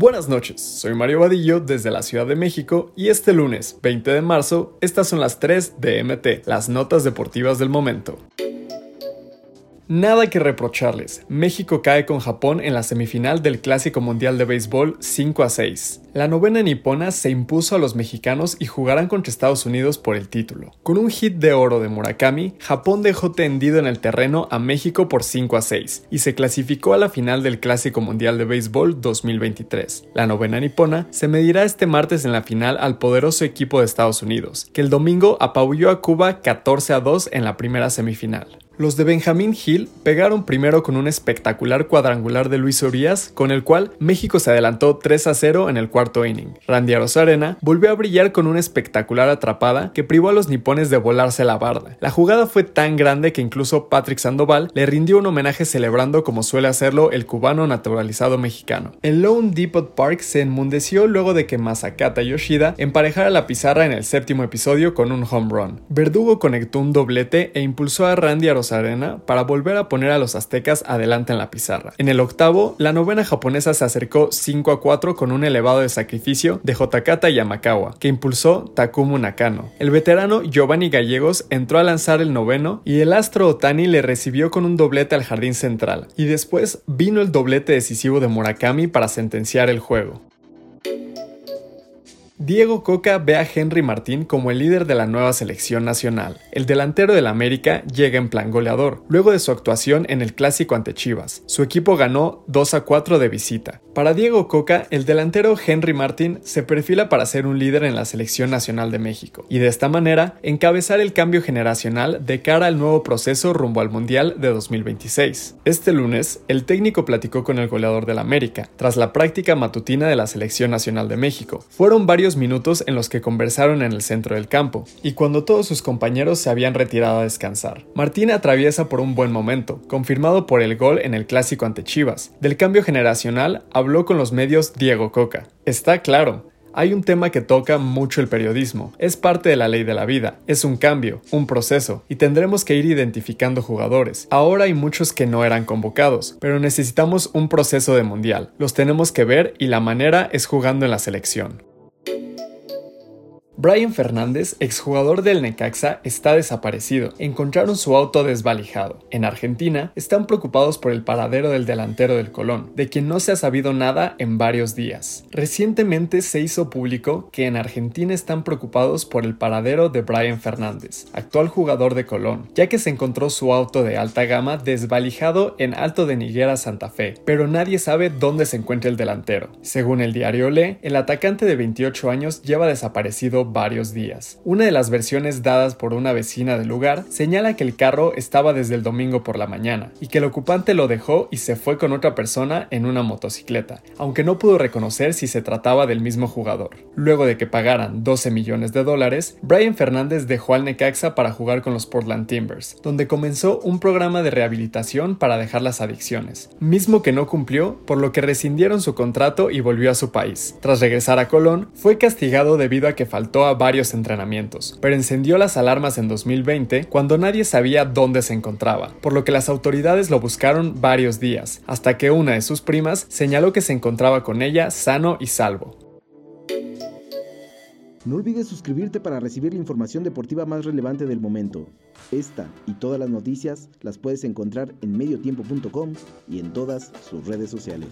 Buenas noches, soy Mario Vadillo desde la Ciudad de México y este lunes 20 de marzo estas son las 3 de MT, las notas deportivas del momento. Nada que reprocharles. México cae con Japón en la semifinal del Clásico Mundial de Béisbol 5 a 6. La novena nipona se impuso a los mexicanos y jugarán contra Estados Unidos por el título. Con un hit de oro de Murakami, Japón dejó tendido en el terreno a México por 5 a 6 y se clasificó a la final del Clásico Mundial de Béisbol 2023. La novena nipona se medirá este martes en la final al poderoso equipo de Estados Unidos, que el domingo apabulló a Cuba 14 a 2 en la primera semifinal. Los de Benjamín Hill pegaron primero con un espectacular cuadrangular de Luis Urias, con el cual México se adelantó 3 a 0 en el cuarto inning. Randy Arozarena volvió a brillar con una espectacular atrapada que privó a los nipones de volarse la barda. La jugada fue tan grande que incluso Patrick Sandoval le rindió un homenaje celebrando como suele hacerlo el cubano naturalizado mexicano. El Lone Depot Park se enmundeció luego de que Masakata Yoshida emparejara la pizarra en el séptimo episodio con un home run. Verdugo conectó un doblete e impulsó a Randy Arozarena Arena para volver a poner a los aztecas adelante en la pizarra. En el octavo, la novena japonesa se acercó 5 a 4 con un elevado de sacrificio de Hotakata Yamakawa, que impulsó Takumu Nakano. El veterano Giovanni Gallegos entró a lanzar el noveno y el astro Otani le recibió con un doblete al jardín central. Y después vino el doblete decisivo de Murakami para sentenciar el juego. Diego Coca ve a Henry Martín como el líder de la nueva selección nacional. El delantero del América llega en plan goleador, luego de su actuación en el clásico ante Chivas. Su equipo ganó 2 a 4 de visita. Para Diego Coca, el delantero Henry Martín se perfila para ser un líder en la selección nacional de México, y de esta manera encabezar el cambio generacional de cara al nuevo proceso rumbo al Mundial de 2026. Este lunes, el técnico platicó con el goleador del América, tras la práctica matutina de la selección nacional de México. Fueron varios minutos en los que conversaron en el centro del campo, y cuando todos sus compañeros se habían retirado a descansar. Martín atraviesa por un buen momento, confirmado por el gol en el clásico ante Chivas. Del cambio generacional habló con los medios Diego Coca. Está claro, hay un tema que toca mucho el periodismo. Es parte de la ley de la vida. Es un cambio, un proceso, y tendremos que ir identificando jugadores. Ahora hay muchos que no eran convocados, pero necesitamos un proceso de mundial. Los tenemos que ver y la manera es jugando en la selección. Brian Fernández, exjugador del Necaxa, está desaparecido. Encontraron su auto desvalijado. En Argentina, están preocupados por el paradero del delantero del Colón, de quien no se ha sabido nada en varios días. Recientemente se hizo público que en Argentina están preocupados por el paradero de Brian Fernández, actual jugador de Colón, ya que se encontró su auto de alta gama desvalijado en Alto de Niguera, Santa Fe, pero nadie sabe dónde se encuentra el delantero. Según el diario Le, el atacante de 28 años lleva desaparecido varios días. Una de las versiones dadas por una vecina del lugar señala que el carro estaba desde el domingo por la mañana y que el ocupante lo dejó y se fue con otra persona en una motocicleta, aunque no pudo reconocer si se trataba del mismo jugador. Luego de que pagaran 12 millones de dólares, Brian Fernández dejó al Necaxa para jugar con los Portland Timbers, donde comenzó un programa de rehabilitación para dejar las adicciones, mismo que no cumplió, por lo que rescindieron su contrato y volvió a su país. Tras regresar a Colón, fue castigado debido a que faltó a varios entrenamientos, pero encendió las alarmas en 2020 cuando nadie sabía dónde se encontraba, por lo que las autoridades lo buscaron varios días, hasta que una de sus primas señaló que se encontraba con ella sano y salvo. No olvides suscribirte para recibir la información deportiva más relevante del momento. Esta y todas las noticias las puedes encontrar en mediotiempo.com y en todas sus redes sociales.